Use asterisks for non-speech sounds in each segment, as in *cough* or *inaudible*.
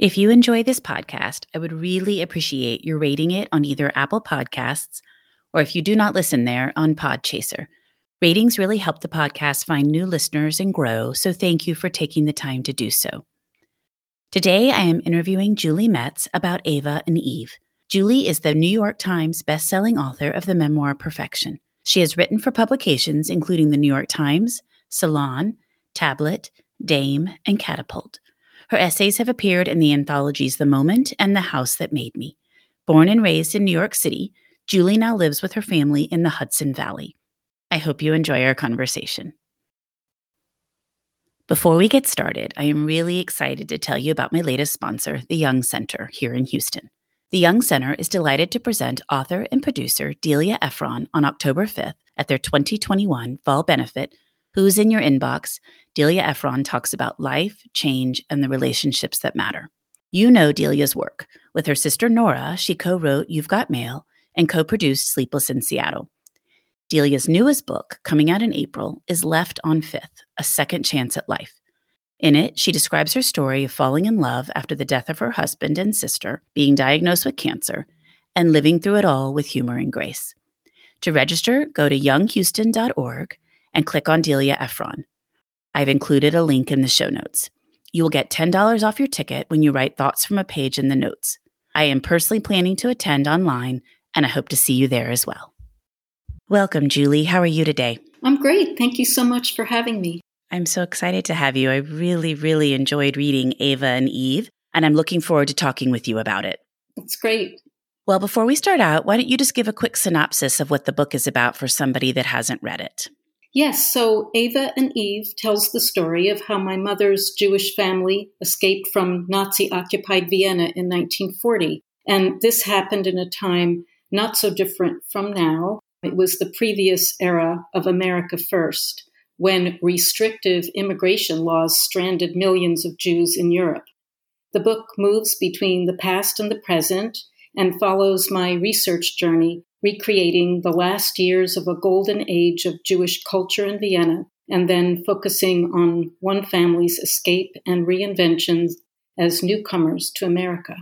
If you enjoy this podcast, I would really appreciate your rating it on either Apple Podcasts or if you do not listen there, on Podchaser. Ratings really help the podcast find new listeners and grow, so thank you for taking the time to do so. Today, I am interviewing Julie Metz about Ava and Eve. Julie is the New York Times bestselling author of the memoir Perfection. She has written for publications including the New York Times, Salon, Tablet, Dame, and Catapult. Her essays have appeared in the anthologies The Moment and The House That Made Me. Born and raised in New York City, Julie now lives with her family in the Hudson Valley. I hope you enjoy our conversation. Before we get started, I am really excited to tell you about my latest sponsor, the Young Center, here in Houston. The Young Center is delighted to present author and producer Delia Ephron on October 5th at their 2021 fall benefit Who's in Your Inbox, Delia Ephron talks about life, change, and the relationships that matter. You know Delia's work. With her sister Nora, she co wrote You've Got Mail and co produced Sleepless in Seattle. Delia's newest book, coming out in April, is Left on Fifth A Second Chance at Life. In it, she describes her story of falling in love after the death of her husband and sister, being diagnosed with cancer, and living through it all with humor and grace. To register, go to younghouston.org and click on Delia Ephron. I've included a link in the show notes. You will get $10 off your ticket when you write thoughts from a page in the notes. I am personally planning to attend online, and I hope to see you there as well. Welcome, Julie. How are you today? I'm great. Thank you so much for having me. I'm so excited to have you. I really, really enjoyed reading Ava and Eve, and I'm looking forward to talking with you about it. That's great. Well, before we start out, why don't you just give a quick synopsis of what the book is about for somebody that hasn't read it? Yes, so Ava and Eve tells the story of how my mother's Jewish family escaped from Nazi occupied Vienna in 1940. And this happened in a time not so different from now. It was the previous era of America First, when restrictive immigration laws stranded millions of Jews in Europe. The book moves between the past and the present and follows my research journey recreating the last years of a golden age of Jewish culture in Vienna, and then focusing on one family's escape and reinventions as newcomers to America.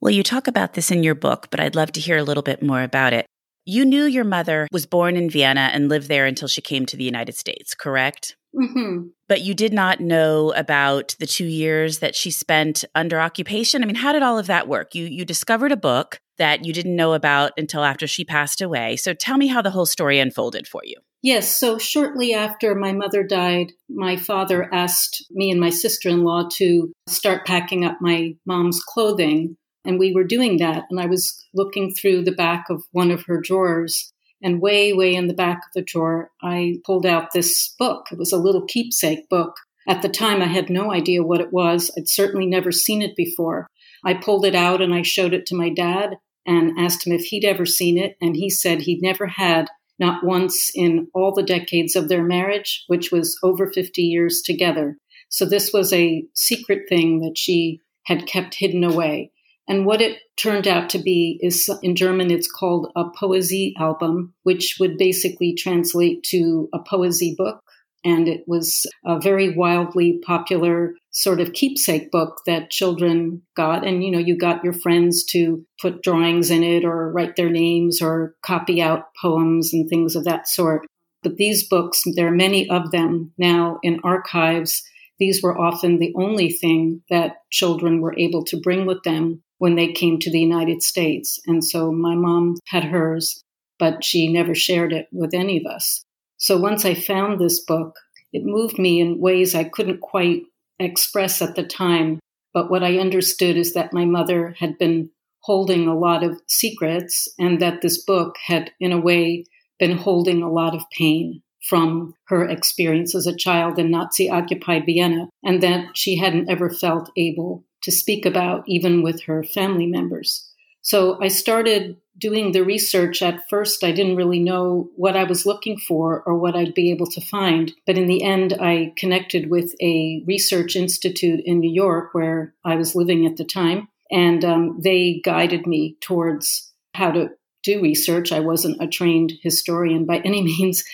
Well, you talk about this in your book, but I'd love to hear a little bit more about it. You knew your mother was born in Vienna and lived there until she came to the United States, correct? Mm-hmm. But you did not know about the two years that she spent under occupation. I mean, how did all of that work? You you discovered a book that you didn't know about until after she passed away. So tell me how the whole story unfolded for you. Yes. So shortly after my mother died, my father asked me and my sister in law to start packing up my mom's clothing. And we were doing that. And I was looking through the back of one of her drawers. And way, way in the back of the drawer, I pulled out this book. It was a little keepsake book. At the time, I had no idea what it was. I'd certainly never seen it before. I pulled it out and I showed it to my dad and asked him if he'd ever seen it. And he said he'd never had, not once in all the decades of their marriage, which was over 50 years together. So this was a secret thing that she had kept hidden away. And what it turned out to be is in German, it's called a poesy album, which would basically translate to a poesy book. And it was a very wildly popular sort of keepsake book that children got. And, you know, you got your friends to put drawings in it or write their names or copy out poems and things of that sort. But these books, there are many of them now in archives. These were often the only thing that children were able to bring with them when they came to the United States. And so my mom had hers, but she never shared it with any of us. So once I found this book, it moved me in ways I couldn't quite express at the time. But what I understood is that my mother had been holding a lot of secrets and that this book had, in a way, been holding a lot of pain from her experience as a child in Nazi occupied Vienna, and that she hadn't ever felt able to speak about, even with her family members. So I started doing the research. At first, I didn't really know what I was looking for or what I'd be able to find. But in the end, I connected with a research institute in New York where I was living at the time. And um, they guided me towards how to do research. I wasn't a trained historian by any *laughs* means.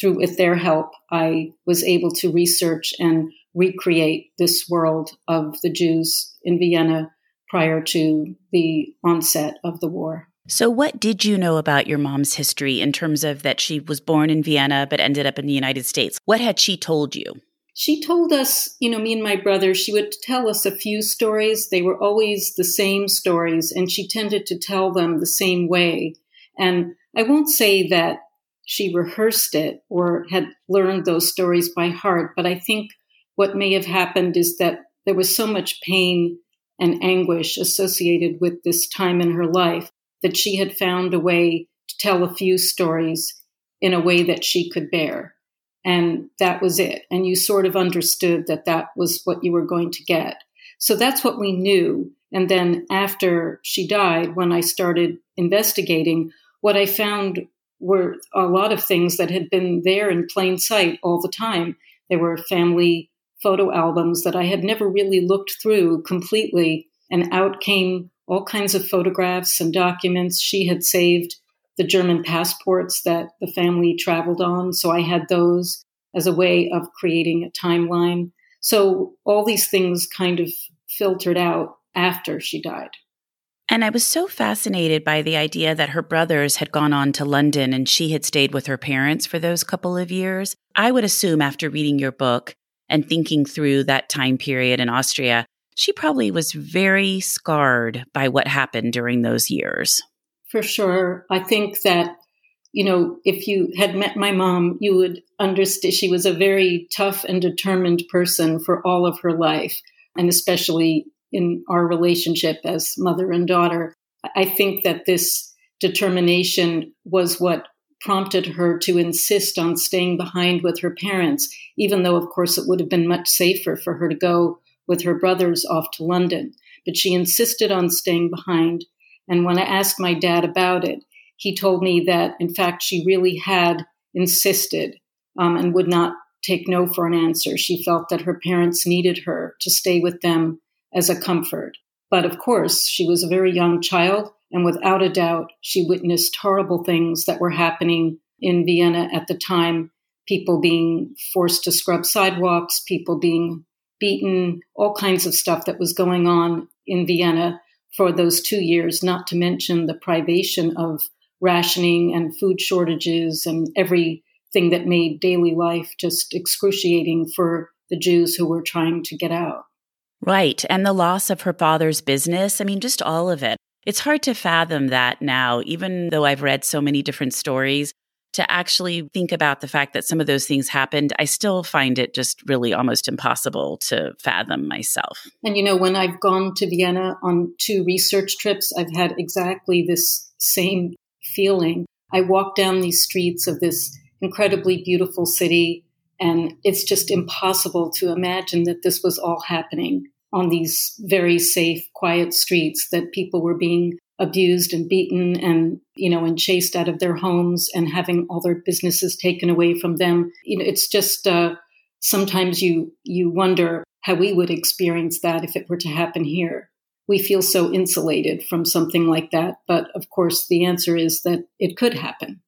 Through with their help, I was able to research and recreate this world of the Jews in Vienna prior to the onset of the war. So, what did you know about your mom's history in terms of that she was born in Vienna but ended up in the United States? What had she told you? She told us, you know, me and my brother, she would tell us a few stories. They were always the same stories, and she tended to tell them the same way. And I won't say that she rehearsed it or had learned those stories by heart, but I think what may have happened is that there was so much pain and anguish associated with this time in her life that she had found a way to tell a few stories in a way that she could bear. And that was it. And you sort of understood that that was what you were going to get. So that's what we knew. And then after she died, when I started investigating, what I found were a lot of things that had been there in plain sight all the time. There were family photo albums that I had never really looked through completely. And out came all kinds of photographs and documents. She had saved the German passports that the family traveled on. So I had those as a way of creating a timeline. So all these things kind of filtered out after she died. And I was so fascinated by the idea that her brothers had gone on to London and she had stayed with her parents for those couple of years. I would assume after reading your book and thinking through that time period in Austria, she probably was very scarred by what happened during those years. For sure. I think that, you know, if you had met my mom, you would understand she was a very tough and determined person for all of her life, and especially in our relationship as mother and daughter. I think that this determination was what prompted her to insist on staying behind with her parents, even though, of course, it would have been much safer for her to go with her brothers off to London. But she insisted on staying behind. And when I asked my dad about it, he told me that, in fact, she really had insisted um, and would not take no for an answer. She felt that her parents needed her to stay with them as a comfort. But of course, she was a very young child and without a doubt, she witnessed horrible things that were happening in Vienna at the time people being forced to scrub sidewalks, people being beaten, all kinds of stuff that was going on in Vienna for those two years, not to mention the privation of rationing and food shortages and everything that made daily life just excruciating for the Jews who were trying to get out. Right. And the loss of her father's business. I mean, just all of it. It's hard to fathom that now, even though I've read so many different stories. To actually think about the fact that some of those things happened, I still find it just really almost impossible to fathom myself. And you know, when I've gone to Vienna on two research trips, I've had exactly this same feeling. I walk down these streets of this incredibly beautiful city, and it's just impossible to imagine that this was all happening on these very safe, quiet streets that people were being abused and beaten and you know and chased out of their homes and having all their businesses taken away from them you know it's just uh, sometimes you you wonder how we would experience that if it were to happen here we feel so insulated from something like that but of course the answer is that it could happen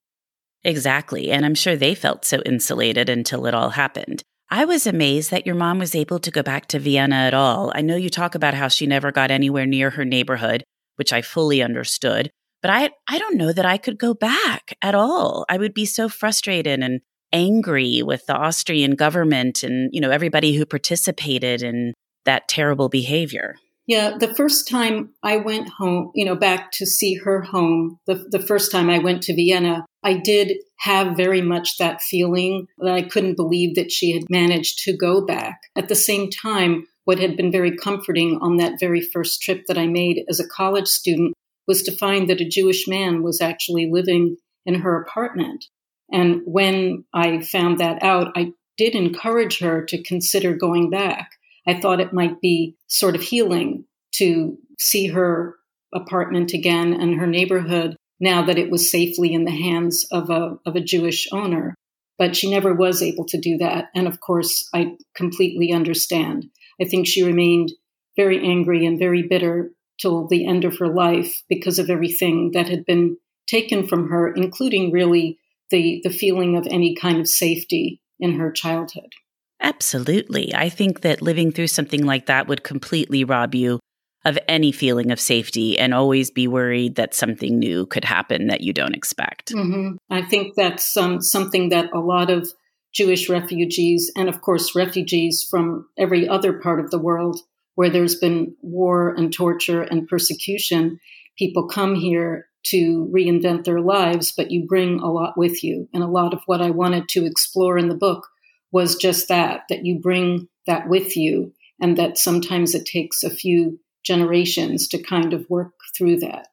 Exactly. And I'm sure they felt so insulated until it all happened. I was amazed that your mom was able to go back to Vienna at all. I know you talk about how she never got anywhere near her neighborhood, which I fully understood, but I I don't know that I could go back at all. I would be so frustrated and angry with the Austrian government and, you know, everybody who participated in that terrible behavior. Yeah, the first time I went home, you know, back to see her home, the, the first time I went to Vienna, I did have very much that feeling that I couldn't believe that she had managed to go back. At the same time, what had been very comforting on that very first trip that I made as a college student was to find that a Jewish man was actually living in her apartment. And when I found that out, I did encourage her to consider going back. I thought it might be sort of healing to see her apartment again and her neighborhood now that it was safely in the hands of a, of a Jewish owner. But she never was able to do that. And of course, I completely understand. I think she remained very angry and very bitter till the end of her life because of everything that had been taken from her, including really the, the feeling of any kind of safety in her childhood. Absolutely. I think that living through something like that would completely rob you of any feeling of safety and always be worried that something new could happen that you don't expect. Mm-hmm. I think that's um, something that a lot of Jewish refugees, and of course, refugees from every other part of the world where there's been war and torture and persecution, people come here to reinvent their lives, but you bring a lot with you. And a lot of what I wanted to explore in the book was just that, that you bring that with you, and that sometimes it takes a few generations to kind of work through that.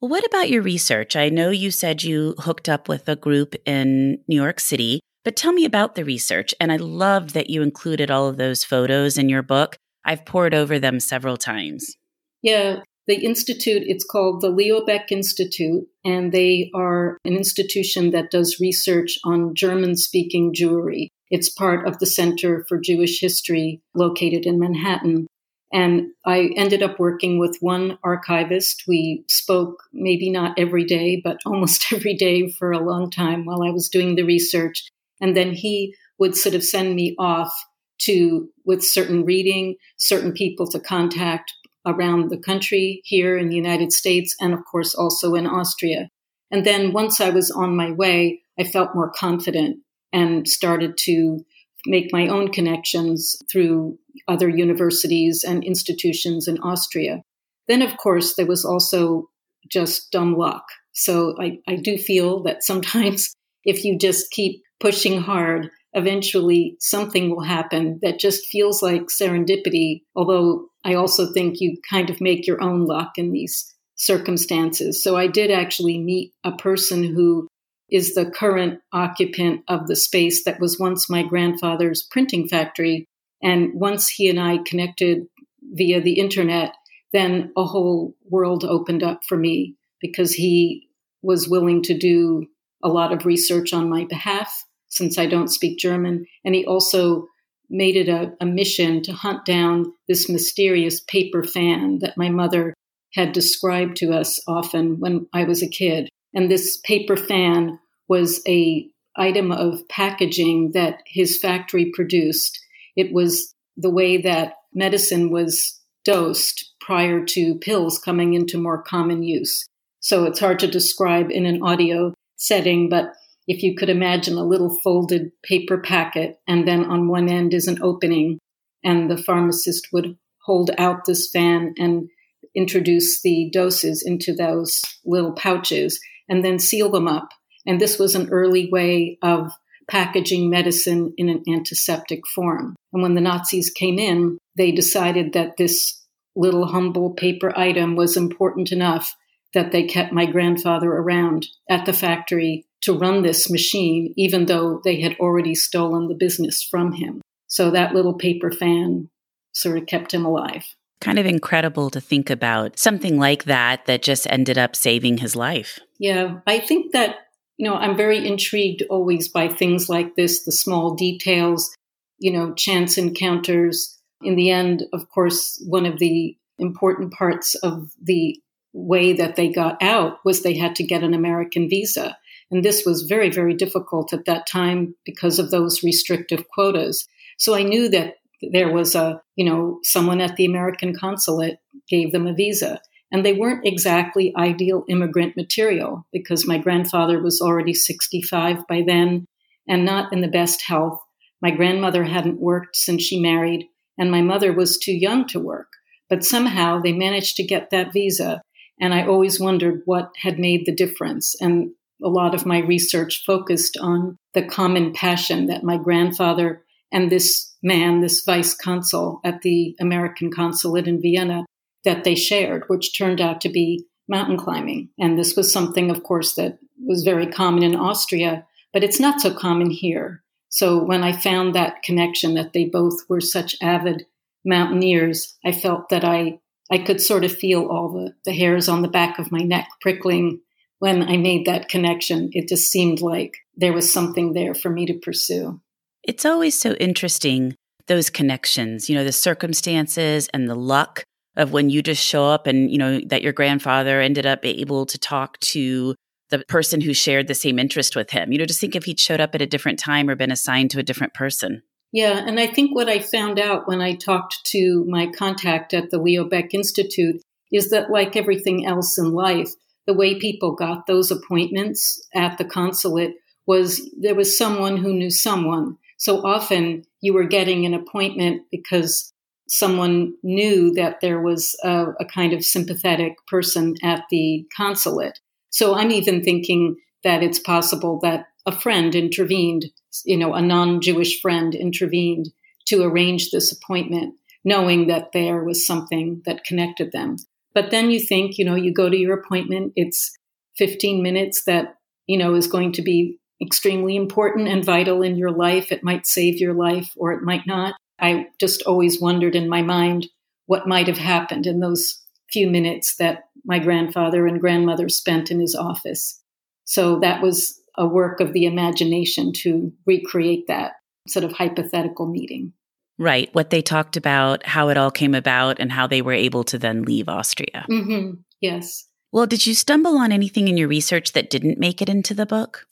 Well, what about your research? I know you said you hooked up with a group in New York City, but tell me about the research. And I love that you included all of those photos in your book. I've pored over them several times. Yeah, the institute it's called the leo baeck institute and they are an institution that does research on german speaking jewry it's part of the center for jewish history located in manhattan and i ended up working with one archivist we spoke maybe not every day but *laughs* almost every day for a long time while i was doing the research and then he would sort of send me off to with certain reading certain people to contact around the country here in the United States and, of course, also in Austria. And then once I was on my way, I felt more confident and started to make my own connections through other universities and institutions in Austria. Then, of course, there was also just dumb luck. So I, I do feel that sometimes *laughs* if you just keep pushing hard, eventually something will happen that just feels like serendipity. Although I also think you kind of make your own luck in these circumstances. So I did actually meet a person who is the current occupant of the space that was once my grandfather's printing factory. And once he and I connected via the internet, then a whole world opened up for me because he was willing to do a lot of research on my behalf since I don't speak German. And he also made it a, a mission to hunt down this mysterious paper fan that my mother had described to us often when I was a kid. And this paper fan was a item of packaging that his factory produced. It was the way that medicine was dosed prior to pills coming into more common use. So it's hard to describe in an audio setting, but if you could imagine a little folded paper packet, and then on one end is an opening, and the pharmacist would hold out this fan and introduce the doses into those little pouches and then seal them up. And this was an early way of packaging medicine in an antiseptic form. And when the Nazis came in, they decided that this little humble paper item was important enough that they kept my grandfather around at the factory to run this machine, even though they had already stolen the business from him. So that little paper fan sort of kept him alive. Kind of incredible to think about something like that that just ended up saving his life. Yeah, I think that, you know, I'm very intrigued always by things like this, the small details, you know, chance encounters. In the end, of course, one of the important parts of the way that they got out was they had to get an American visa. And this was very, very difficult at that time because of those restrictive quotas. So I knew that there was a, you know, someone at the American consulate gave them a visa. And they weren't exactly ideal immigrant material because my grandfather was already 65 by then and not in the best health. My grandmother hadn't worked since she married, and my mother was too young to work. But somehow they managed to get that visa. And I always wondered what had made the difference. And a lot of my research focused on the common passion that my grandfather and this man, this vice consul at the American consulate in Vienna, that they shared, which turned out to be mountain climbing. And this was something, of course, that was very common in Austria, but it's not so common here. So when I found that connection that they both were such avid mountaineers, I felt that I, I could sort of feel all the, the hairs on the back of my neck prickling when I made that connection. It just seemed like there was something there for me to pursue. It's always so interesting, those connections, you know, the circumstances and the luck of when you just show up and, you know, that your grandfather ended up able to talk to the person who shared the same interest with him. You know, just think if he'd showed up at a different time or been assigned to a different person. Yeah, and I think what I found out when I talked to my contact at the Leo Baeck Institute is that, like everything else in life, the way people got those appointments at the consulate was there was someone who knew someone. So often you were getting an appointment because someone knew that there was a, a kind of sympathetic person at the consulate. So I'm even thinking that it's possible that a friend intervened, you know, a non Jewish friend intervened to arrange this appointment, knowing that there was something that connected them. But then you think, you know, you go to your appointment, it's 15 minutes that, you know, is going to be extremely important and vital in your life. It might save your life or it might not. I just always wondered in my mind what might have happened in those few minutes that my grandfather and grandmother spent in his office. So that was a work of the imagination to recreate that sort of hypothetical meeting. Right. What they talked about, how it all came about, and how they were able to then leave Austria. Mm-hmm. Yes. Well, did you stumble on anything in your research that didn't make it into the book?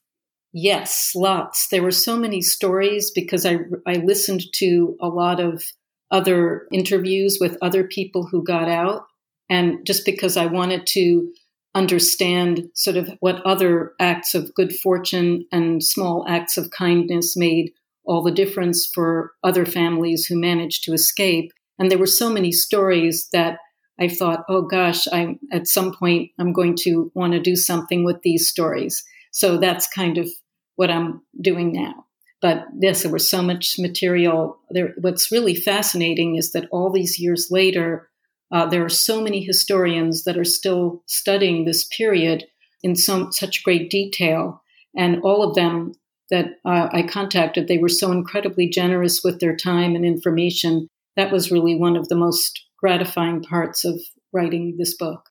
Yes, lots. There were so many stories because I, I listened to a lot of other interviews with other people who got out. And just because I wanted to understand sort of what other acts of good fortune and small acts of kindness made all the difference for other families who managed to escape. And there were so many stories that I thought, oh gosh, I'm at some point I'm going to want to do something with these stories. So that's kind of what I'm doing now. But yes, there was so much material. There, what's really fascinating is that all these years later, uh, there are so many historians that are still studying this period in some such great detail, and all of them that uh, I contacted, they were so incredibly generous with their time and information. That was really one of the most gratifying parts of writing this book.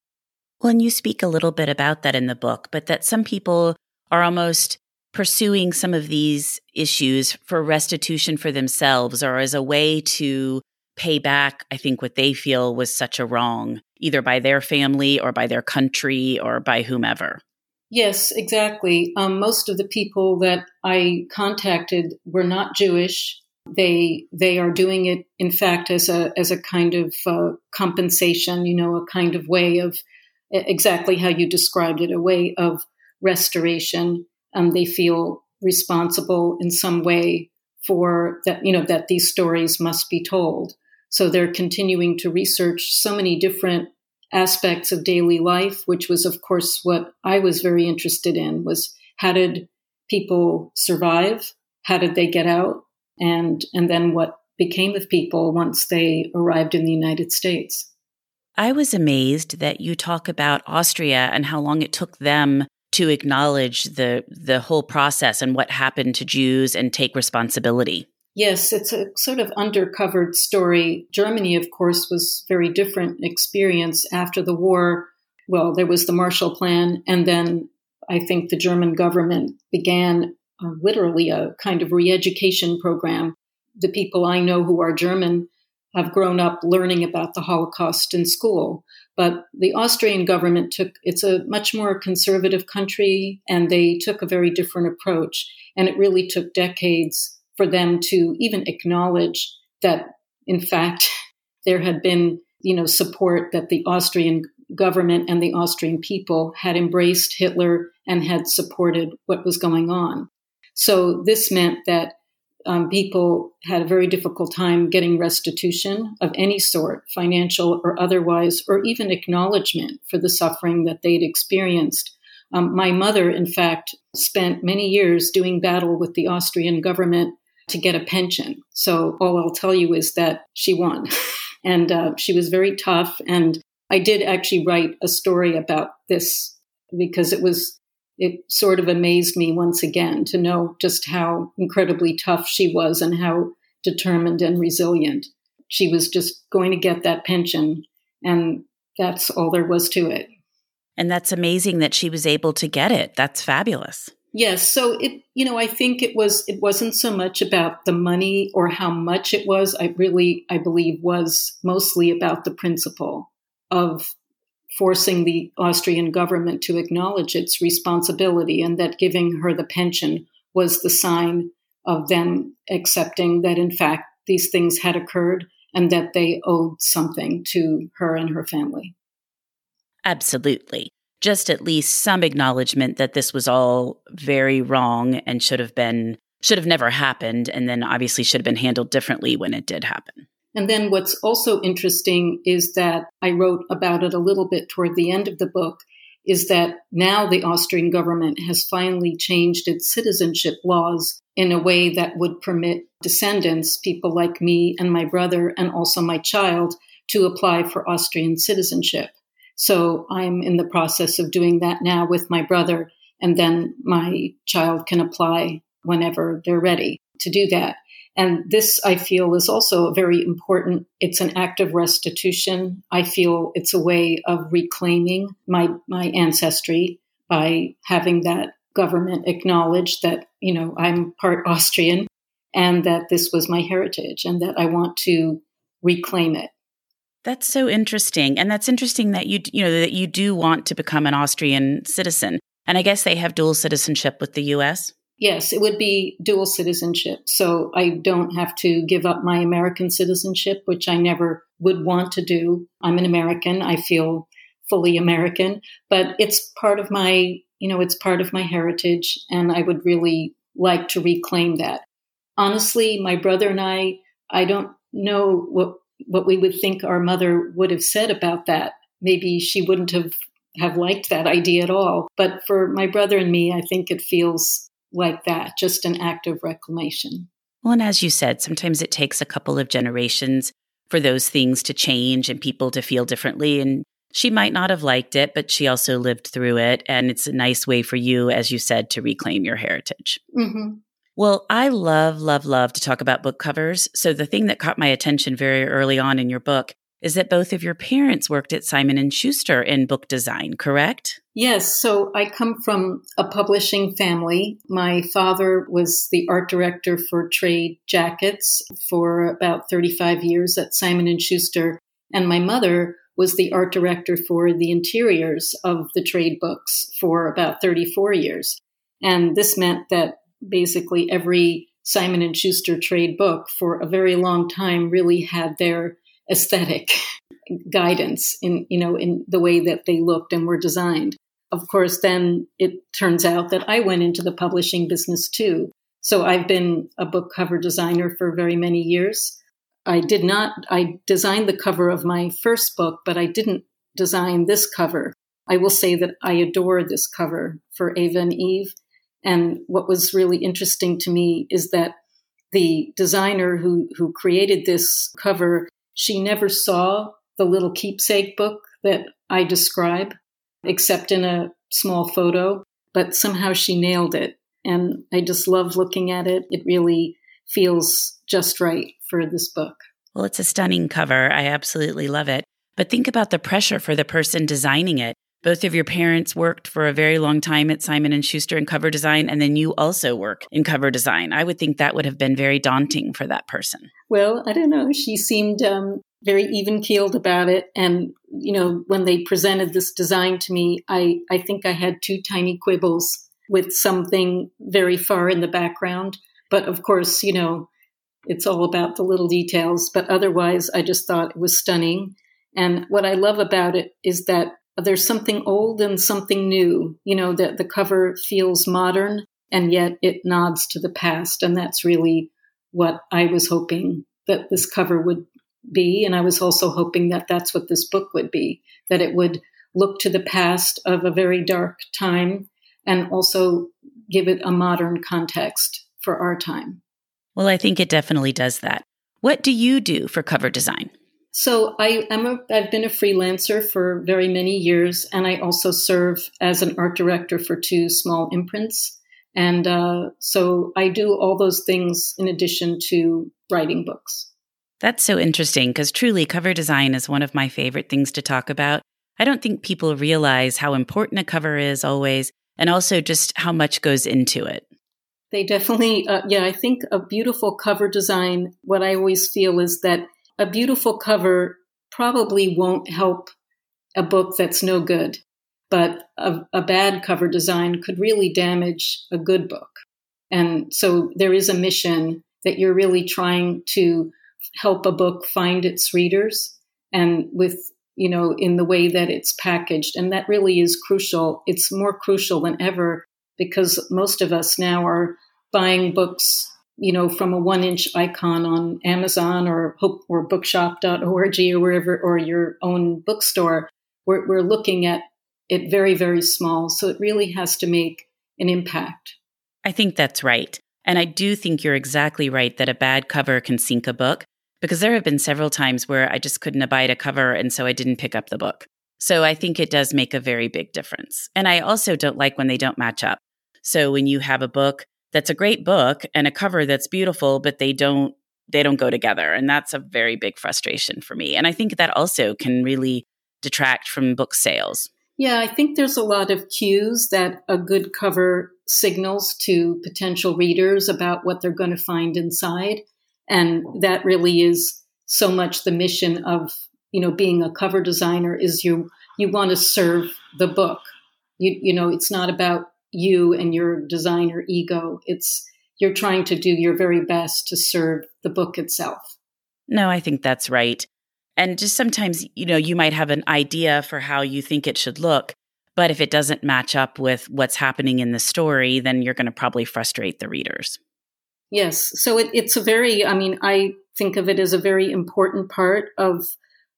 Well, and you speak a little bit about that in the book, but that some people are almost pursuing some of these issues for restitution for themselves or as a way to pay back, I think, what they feel was such a wrong, either by their family or by their country or by whomever. Yes, exactly. Um, most of the people that I contacted were not Jewish. They they are doing it, in fact, as a as a kind of uh, compensation. You know, a kind of way of exactly how you described it, a way of restoration. Um, they feel responsible in some way for that. You know that these stories must be told. So they're continuing to research so many different aspects of daily life, which was, of course, what I was very interested in was how did people survive? How did they get out? And, and then what became of people once they arrived in the United States. I was amazed that you talk about Austria and how long it took them to acknowledge the the whole process and what happened to Jews and take responsibility. Yes, it's a sort of undercovered story. Germany, of course, was very different experience after the war. Well, there was the Marshall Plan, and then I think the German government began uh, literally a kind of re-education program. The people I know who are German have grown up learning about the Holocaust in school. But the Austrian government took, it's a much more conservative country, and they took a very different approach. And it really took decades for them to even acknowledge that, in fact, *laughs* there had been, you know, support that the Austrian government and the Austrian people had embraced Hitler and had supported what was going on. So this meant that um, people had a very difficult time getting restitution of any sort, financial or otherwise, or even acknowledgement for the suffering that they'd experienced. Um, my mother, in fact, spent many years doing battle with the Austrian government to get a pension. So all I'll tell you is that she won. *laughs* and uh, she was very tough. And I did actually write a story about this because it was it sort of amazed me once again to know just how incredibly tough she was and how determined and resilient. She was just going to get that pension, and that's all there was to it. And that's amazing that she was able to get it. That's fabulous. Yes, so it you know I think it was it wasn't so much about the money or how much it was. I really I believe was mostly about the principle of forcing the Austrian government to acknowledge its responsibility and that giving her the pension was the sign of them accepting that, in fact, these things had occurred and that they owed something to her and her family. Absolutely. Just at least some acknowledgement that this was all very wrong and should have been, should have never happened, and then obviously should have been handled differently when it did happen. And then what's also interesting is that I wrote about it a little bit toward the end of the book is that now the Austrian government has finally changed its citizenship laws in a way that would permit descendants, people like me and my brother, and also my child, to apply for Austrian citizenship. So I'm in the process of doing that now with my brother, and then my child can apply whenever they're ready to do that. And this, I feel, is also very important. It's an act of restitution. I feel it's a way of reclaiming my, my ancestry by having that government acknowledge that, you know, I'm part Austrian and that this was my heritage and that I want to reclaim it. That's so interesting. And that's interesting that you, you know, that you do want to become an Austrian citizen. And I guess they have dual citizenship with the US. Yes, it would be dual citizenship. So I don't have to give up my American citizenship, which I never would want to do. I'm an American. I feel fully American, but it's part of my, you know, it's part of my heritage. And I would really like to reclaim that. Honestly, my brother and I, I don't know what, what we would think our mother would have said about that. Maybe she wouldn't have, have liked that idea at all. But for my brother and me, I think it feels like that, just an act of reclamation. Well, and as you said, sometimes it takes a couple of generations for those things to change and people to feel differently. And she might not have liked it, but she also lived through it. And it's a nice way for you, as you said, to reclaim your heritage. Mm-hmm. Well, I love, love, love to talk about book covers. So the thing that caught my attention very early on in your book is that both of your parents worked at Simon and Schuster in book design, correct? Yes, so I come from a publishing family. My father was the art director for trade jackets for about 35 years at Simon and Schuster, and my mother was the art director for the interiors of the trade books for about 34 years. And this meant that basically every Simon and Schuster trade book for a very long time really had their aesthetic *laughs* guidance in you know in the way that they looked and were designed. Of course then it turns out that i went into the publishing business too. So i've been a book cover designer for very many years. I did not i designed the cover of my first book but i didn't design this cover. I will say that i adore this cover for ava and eve and what was really interesting to me is that the designer who who created this cover she never saw the little keepsake book that I describe, except in a small photo, but somehow she nailed it. And I just love looking at it. It really feels just right for this book. Well, it's a stunning cover. I absolutely love it. But think about the pressure for the person designing it. Both of your parents worked for a very long time at Simon and Schuster in cover design and then you also work in cover design. I would think that would have been very daunting for that person. Well, I don't know. She seemed um, very even keeled about it and you know, when they presented this design to me, I I think I had two tiny quibbles with something very far in the background, but of course, you know, it's all about the little details, but otherwise I just thought it was stunning. And what I love about it is that there's something old and something new. You know, that the cover feels modern and yet it nods to the past. And that's really what I was hoping that this cover would be. And I was also hoping that that's what this book would be, that it would look to the past of a very dark time and also give it a modern context for our time. Well, I think it definitely does that. What do you do for cover design? So I am a, I've been a freelancer for very many years, and I also serve as an art director for two small imprints. And uh, so I do all those things in addition to writing books. That's so interesting because truly, cover design is one of my favorite things to talk about. I don't think people realize how important a cover is always, and also just how much goes into it. They definitely, uh, yeah, I think a beautiful cover design, what I always feel is that a beautiful cover probably won't help a book that's no good, but a, a, bad cover design could really damage a good book. And so there is a mission that you're really trying to help a book find its readers and with you know in the way that it's packaged and that really is crucial it's more crucial than ever because most of us now are buying books you know, from a one inch icon on Amazon or Hope or bookshop.org or wherever, or your own bookstore, we're, we're looking at it very, very small. So it really has to make an impact. I think that's right. And I do think you're exactly right that a bad cover can sink a book because there have been several times where I just couldn't abide a cover and so I didn't pick up the book. So I think it does make a very big difference. And I also don't like when they don't match up. So when you have a book that's a great book and a cover that's beautiful, but they don't they don't go together. And that's a very big frustration for me. And I think that also can really detract from book sales. Yeah, I think there's a lot of cues that a good cover signals to potential readers about what they're going to find inside. And that really is so much the mission of, you know, being a cover designer is you you want to serve the book. You you know, it's not about you and your designer ego. It's you're trying to do your very best to serve the book itself. No, I think that's right. And just sometimes, you know, you might have an idea for how you think it should look, but if it doesn't match up with what's happening in the story, then you're going to probably frustrate the readers. Yes. So it, it's a very, I mean, I think of it as a very important part of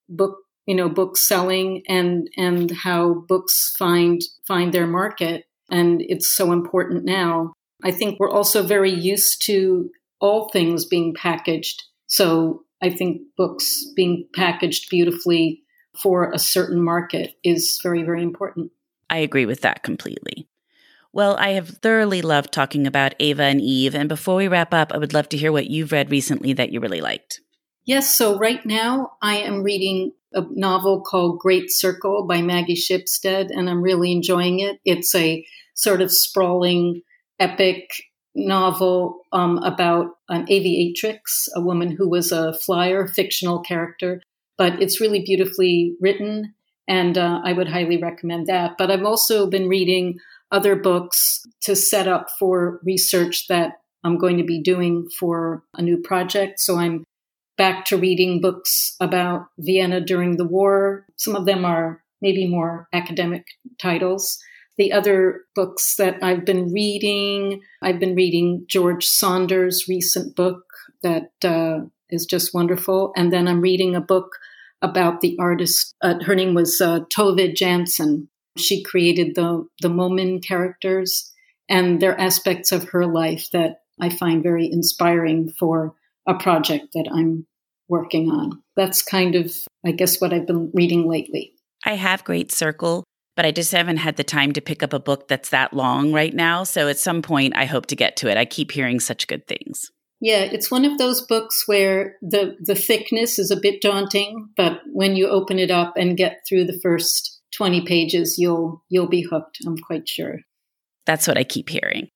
book, you know, book selling and, and how books find, find their market and it's so important now. I think we're also very used to all things being packaged. So I think books being packaged beautifully for a certain market is very, very important. I agree with that completely. Well, I have thoroughly loved talking about Ava and Eve. And before we wrap up, I would love to hear what you've read recently that you really liked. Yes. So right now I am reading a novel called Great Circle by Maggie Shipstead, and I'm really enjoying it. It's a sort of sprawling, epic novel um, about an aviatrix, a woman who was a flyer, fictional character. But it's really beautifully written, and uh, I would highly recommend that. But I've also been reading other books to set up for research that I'm going to be doing for a new project. So I'm back to reading books about Vienna during the war. Some of them are maybe more academic titles. The other books that I've been reading, I've been reading George Saunders' recent book that uh, is just wonderful. And then I'm reading a book about the artist. Uh, her name was uh, Tove Jansson. She created the, the Moomin characters, and they're aspects of her life that I find very inspiring for a project that I'm working on. That's kind of, I guess, what I've been reading lately. I have Great Circle but I just haven't had the time to pick up a book that's that long right now. So at some point, I hope to get to it. I keep hearing such good things. Yeah, it's one of those books where the the thickness is a bit daunting, but when you open it up and get through the first 20 pages, you'll you'll be hooked, I'm quite sure. That's what I keep hearing.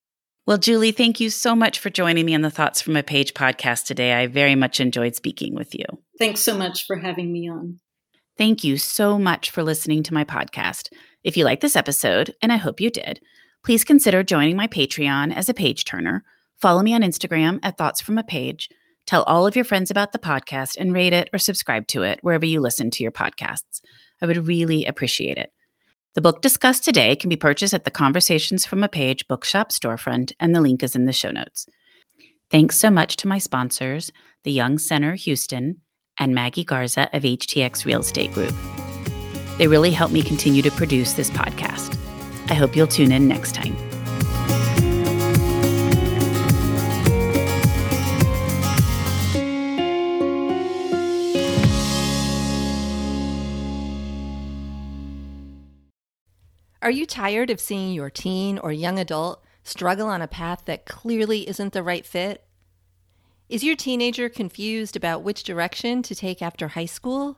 Well, Julie, thank you so much for joining me on the Thoughts from a Page podcast today. I very much enjoyed speaking with you. Thanks so much for having me on. Thank you so much for listening to my podcast. If you like this episode, and I hope you did, please consider joining my Patreon as a page turner. Follow me on Instagram at Thoughts from a Page. Tell all of your friends about the podcast and rate it or subscribe to it wherever you listen to your podcasts. I would really appreciate it. The book discussed today can be purchased at the Conversations from a Page bookshop storefront, and the link is in the show notes. Thanks so much to my sponsors, the Young Center Houston and Maggie Garza of HTX Real Estate Group. They really help me continue to produce this podcast. I hope you'll tune in next time. Are you tired of seeing your teen or young adult struggle on a path that clearly isn't the right fit? Is your teenager confused about which direction to take after high school?